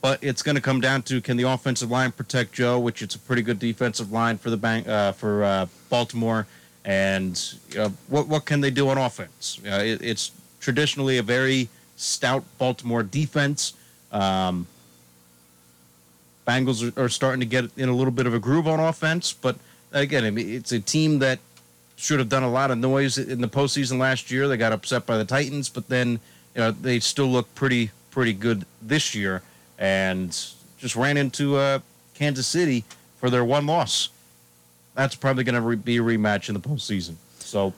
but it's going to come down to can the offensive line protect Joe, which it's a pretty good defensive line for the bank uh, for uh, Baltimore, and you know, what what can they do on offense? Uh, it, it's traditionally a very stout Baltimore defense. Um, Bengals are, are, starting to get in a little bit of a groove on offense, but again, I mean, it's a team that should have done a lot of noise in the postseason last year. They got upset by the Titans, but then you know, they still look pretty pretty good this year, and just ran into uh, Kansas City for their one loss. That's probably going to re- be a rematch in the postseason. So,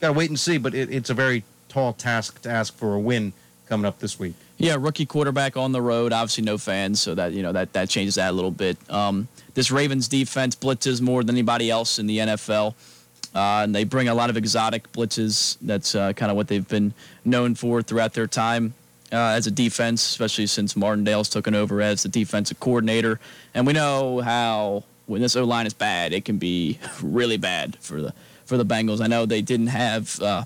got to wait and see. But it, it's a very tall task to ask for a win coming up this week. Yeah, rookie quarterback on the road. Obviously, no fans, so that you know that that changes that a little bit. Um, this Ravens defense blitzes more than anybody else in the NFL. Uh, and they bring a lot of exotic blitzes. That's uh, kind of what they've been known for throughout their time uh, as a defense, especially since Martindale's taken over as the defensive coordinator. And we know how when this O line is bad, it can be really bad for the for the Bengals. I know they didn't have uh,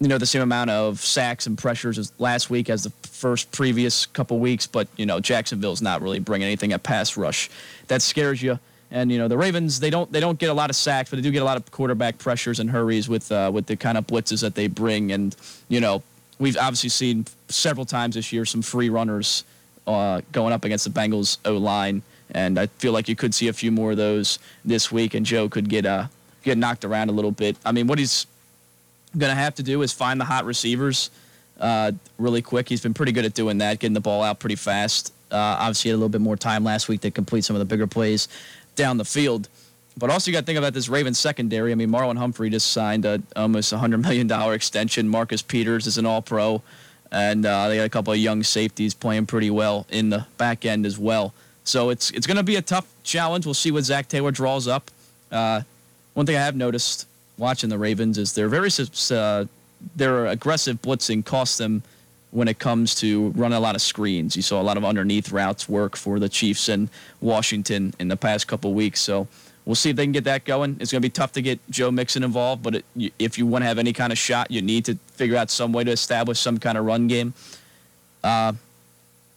you know the same amount of sacks and pressures as last week as the first previous couple weeks, but you know Jacksonville's not really bringing anything at pass rush that scares you. And you know the Ravens, they don't they don't get a lot of sacks, but they do get a lot of quarterback pressures and hurries with uh, with the kind of blitzes that they bring. And you know we've obviously seen several times this year some free runners uh, going up against the Bengals O line, and I feel like you could see a few more of those this week, and Joe could get uh, get knocked around a little bit. I mean, what he's going to have to do is find the hot receivers uh, really quick. He's been pretty good at doing that, getting the ball out pretty fast. Uh, obviously, had a little bit more time last week to complete some of the bigger plays down the field. But also, you got to think about this Ravens secondary. I mean, Marlon Humphrey just signed a almost $100 million extension. Marcus Peters is an all pro. And uh, they got a couple of young safeties playing pretty well in the back end as well. So it's it's going to be a tough challenge. We'll see what Zac Taylor draws up. Uh, one thing I have noticed watching the Ravens is they're very uh, their aggressive blitzing costs them when it comes to running a lot of screens. You saw a lot of underneath routes work for the Chiefs and Washington in the past couple weeks. So we'll see if they can get that going. It's going to be tough to get Joe Mixon involved, but it, if you want to have any kind of shot, you need to figure out some way to establish some kind of run game. Uh,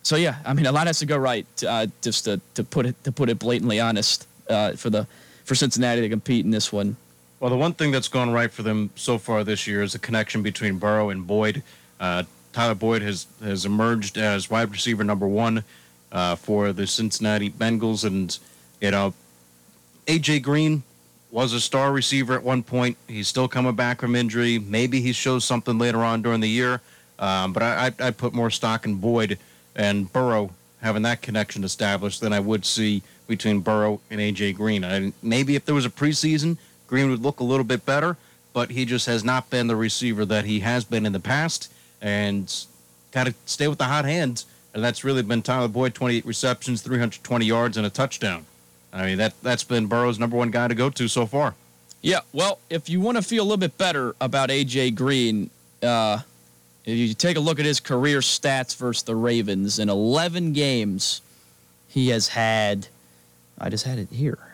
so yeah, I mean, a lot has to go right. Uh, just to, to put it to put it blatantly honest uh, for the for Cincinnati to compete in this one. Well, the one thing that's gone right for them so far this year is the connection between Burrow and Boyd. Uh, Tyler Boyd has has emerged as wide receiver number one uh, for the Cincinnati Bengals, and you know, AJ Green was a star receiver at one point. He's still coming back from injury. Maybe he shows something later on during the year. Um, but I, I, I put more stock in Boyd and Burrow having that connection established than I would see between Burrow and AJ Green. I, maybe if there was a preseason, Green would look a little bit better, but he just has not been the receiver that he has been in the past. And got to stay with the hot hands. And that's really been Tyler Boyd, 28 receptions, 320 yards, and a touchdown. I mean, that, that's been Burrow's number one guy to go to so far. Yeah, well, if you want to feel a little bit better about AJ Green, uh, if you take a look at his career stats versus the Ravens, in 11 games, he has had. I just had it here.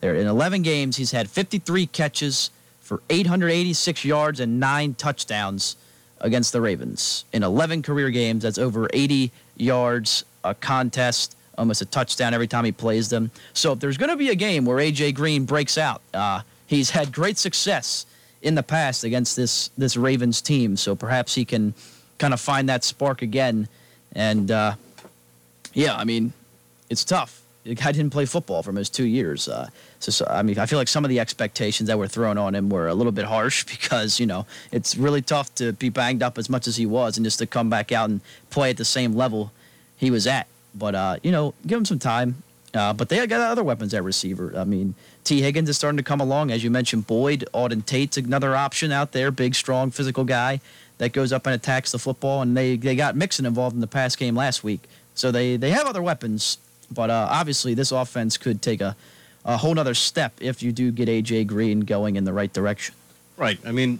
There, in 11 games, he's had 53 catches for 886 yards and nine touchdowns against the Ravens. In 11 career games, that's over 80 yards a contest, almost a touchdown every time he plays them. So if there's going to be a game where AJ Green breaks out, uh, he's had great success in the past against this this Ravens team. So perhaps he can kind of find that spark again. And uh, yeah, I mean, it's tough. The didn't play football for almost two years. Uh, so, so, I mean, I feel like some of the expectations that were thrown on him were a little bit harsh because you know it's really tough to be banged up as much as he was and just to come back out and play at the same level he was at. But uh, you know, give him some time. Uh, but they got other weapons at receiver. I mean, Tee Higgins is starting to come along, as you mentioned. Boyd, Auden Tate's another option out there. Big, strong, physical guy that goes up and attacks the football. And they they got Mixon involved in the pass game last week, so they they have other weapons. But uh, obviously, this offense could take a a whole other step if you do get AJ Green going in the right direction. Right. I mean,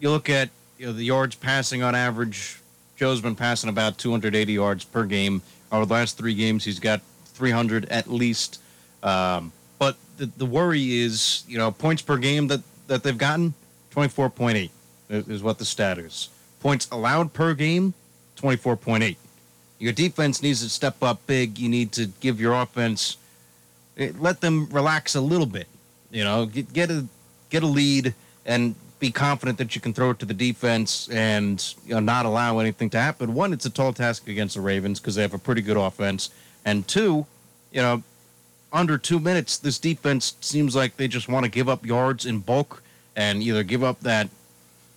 you look at you know, the yards passing on average. Joe's been passing about 280 yards per game. Over the last three games, he's got 300 at least. Um, but the, the worry is, you know, points per game that, that they've gotten, 24.8 is what the stat is. Points allowed per game, 24.8. Your defense needs to step up big. You need to give your offense, eh, let them relax a little bit. You know, get, get a get a lead and be confident that you can throw it to the defense and you know, not allow anything to happen. One, it's a tall task against the Ravens because they have a pretty good offense, and two, you know, under two minutes, this defense seems like they just want to give up yards in bulk and either give up that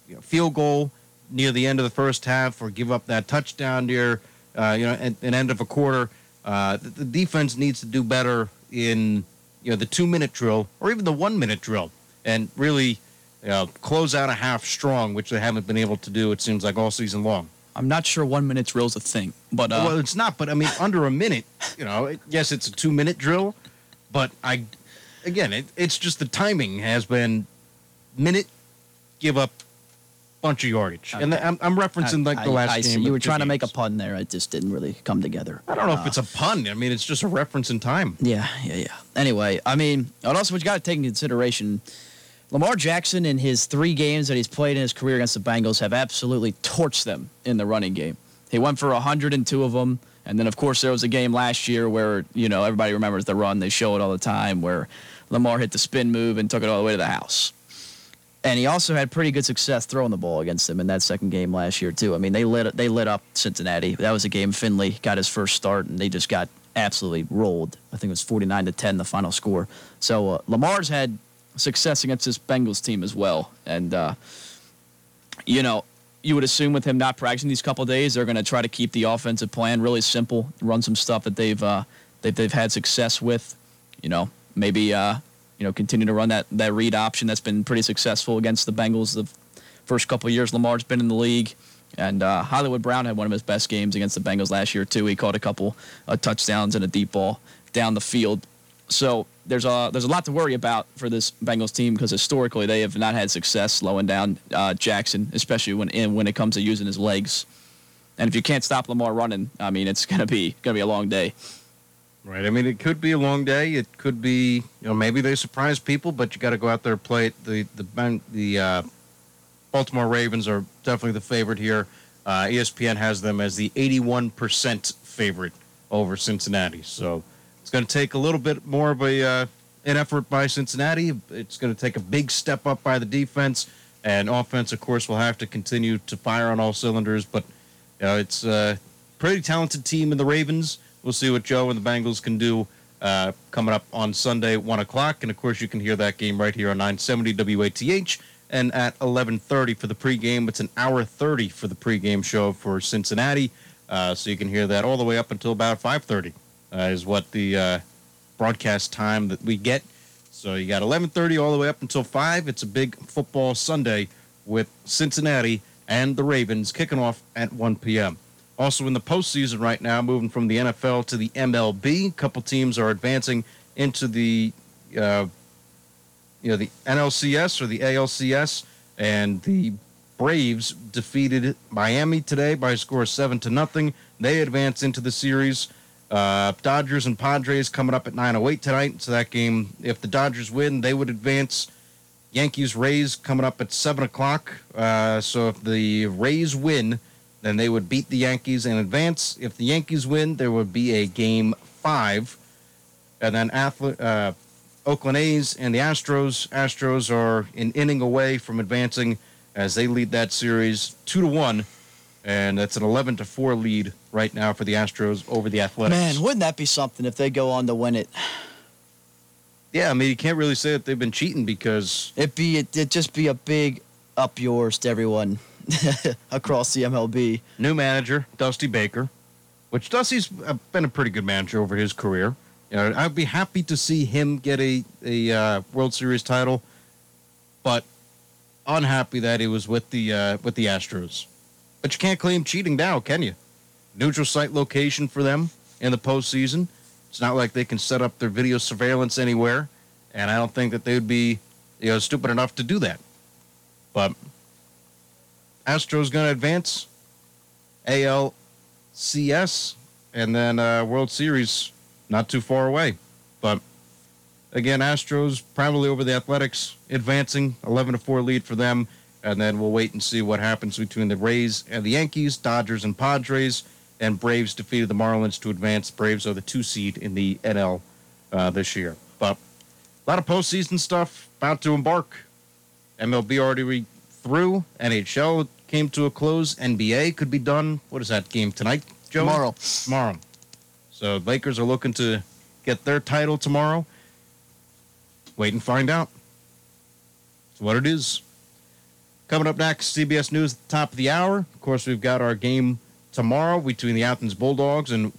you know, field goal near the end of the first half or give up that touchdown near uh, you know at an end of a quarter. Uh, the, the defense needs to do better in you know the two minute drill or even the one minute drill and really you know, close out a half strong, which they haven't been able to do. It seems like all season long. I'm not sure one minute drill's a thing, but uh, well, it's not. But I mean, under a minute, you know, it, yes, it's a two minute drill, but I, again, it, it's just the timing has been minute, give up, bunch of yardage, and I'm, I'm referencing like the I- last I game. You were trying to make a pun there. It just didn't really come together. I don't know Uh, if it's a pun. I mean, it's just a reference in time. Yeah, yeah, yeah. Anyway, I mean, and also what you got to take into consideration, Lamar Jackson in his three games that he's played in his career against the Bengals have absolutely torched them in the running game. He went for 102 of them, and then of course there was a game last year where you know everybody remembers the run. They show it all the time where Lamar hit the spin move and took it all the way to the house. And he also had pretty good success throwing the ball against them in that second game last year too. I mean, they lit they lit up Cincinnati. That was a game Finley got his first start, and they just got absolutely rolled. I think it was 49 to 10 the final score. So uh, Lamar's had success against this Bengals team as well, and uh, you know. You would assume with him not practicing these couple days, they're going to try to keep the offensive plan really simple, run some stuff that they've uh, they've had success with. You know, maybe uh, you know continue to run that that read option that's been pretty successful against the Bengals the first couple years Lamar's been in the league. And uh, Hollywood Brown had one of his best games against the Bengals last year too. He caught a couple uh, touchdowns and a deep ball down the field. So there's a there's a lot to worry about for this Bengals team because historically they have not had success slowing down uh, Jackson, especially when in, when it comes to using his legs. And if you can't stop Lamar running, I mean it's gonna be gonna be a long day. Right. I mean, it could be a long day. It could be, you know, maybe they surprise people, but you got to go out there and play it. The the the uh, Baltimore Ravens are definitely the favorite here. Uh, ESPN has them as the 81% favorite over Cincinnati. So it's going to take a little bit more of a uh, an effort by Cincinnati. It's going to take a big step up by the defense. And offense, of course, will have to continue to fire on all cylinders. But you know, it's a pretty talented team in the Ravens. We'll see what Joe and the Bengals can do uh, coming up on Sunday, 1 o'clock. And, of course, you can hear that game right here on 970 WATH. And at 11.30 for the pregame. It's an hour 30 for the pregame show for Cincinnati. Uh, so you can hear that all the way up until about 5.30 uh, is what the uh, broadcast time that we get. So you got 11:30 all the way up until 5. It's a big football Sunday with Cincinnati and the Ravens kicking off at 1 p.m. Also in the postseason right now, moving from the NFL to the MLB, a couple teams are advancing into the uh, you know the NLCS or the ALCS, and the Braves defeated Miami today by a score of seven to nothing. They advance into the series. Uh, Dodgers and Padres coming up at 9:08 tonight. So that game, if the Dodgers win, they would advance. Yankees Rays coming up at seven o'clock. Uh, so if the Rays win, then they would beat the Yankees and advance. If the Yankees win, there would be a game five, and then Athle- uh, Oakland A's and the Astros. Astros are an inning away from advancing as they lead that series two to one and that's an 11 to 4 lead right now for the Astros over the Athletics. Man, wouldn't that be something if they go on to win it? Yeah, I mean, you can't really say that they've been cheating because it'd be it'd just be a big up yours to everyone across the MLB. New manager Dusty Baker, which Dusty's been a pretty good manager over his career. You know, I'd be happy to see him get a a uh, World Series title, but unhappy that he was with the uh, with the Astros. But you can't claim cheating now, can you? Neutral site location for them in the postseason. It's not like they can set up their video surveillance anywhere, and I don't think that they would be, you know, stupid enough to do that. But Astros going to advance, ALCS, and then uh, World Series not too far away. But again, Astros probably over the Athletics, advancing 11 to 4 lead for them and then we'll wait and see what happens between the Rays and the Yankees, Dodgers and Padres, and Braves defeated the Marlins to advance. Braves are the two seed in the NL uh, this year. But a lot of postseason stuff about to embark. MLB already re- through. NHL came to a close. NBA could be done. What is that game tonight, Joe? Tomorrow. Tomorrow. So Lakers are looking to get their title tomorrow. Wait and find out. It's what it is. Coming up next, CBS News at the top of the hour. Of course, we've got our game tomorrow between the Athens Bulldogs and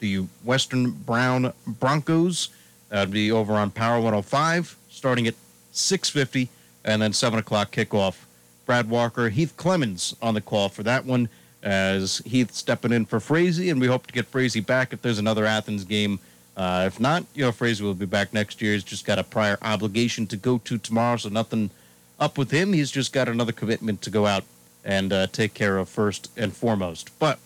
the Western Brown Broncos. That'll be over on Power 105, starting at 6:50, and then 7 o'clock kickoff. Brad Walker, Heath Clemens on the call for that one, as Heath stepping in for Frazee, and we hope to get Frazee back if there's another Athens game. Uh, if not, you know, Frazee will be back next year. He's just got a prior obligation to go to tomorrow, so nothing – up with him. He's just got another commitment to go out and uh, take care of first and foremost. But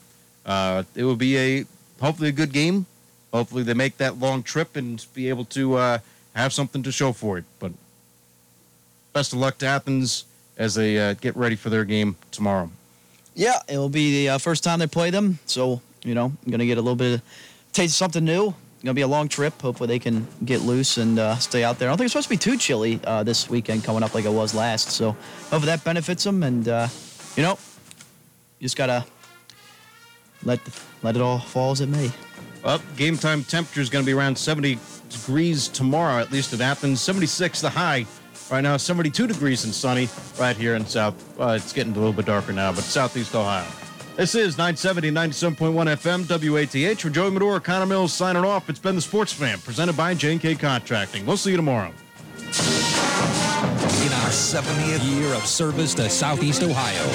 uh, it will be a hopefully a good game. Hopefully they make that long trip and be able to uh, have something to show for it. But best of luck to Athens as they uh, get ready for their game tomorrow. Yeah, it will be the uh, first time they play them, so you know, I'm gonna get a little bit of taste of something new going to be a long trip. Hopefully they can get loose and uh, stay out there. I don't think it's supposed to be too chilly uh, this weekend coming up like it was last. So hopefully that benefits them. And uh, you know, you just gotta let the, let it all fall as it may. Well, game time temperature is going to be around 70 degrees tomorrow, at least at Athens. 76 the high. Right now, 72 degrees and sunny right here in South. Uh, it's getting a little bit darker now, but Southeast Ohio. This is 970, 97.1 FM, WATH. For Joey Medora, Connor Mills signing off. It's been the Sports Fan, presented by J&K Contracting. We'll see you tomorrow. In our 70th year of service to Southeast Ohio.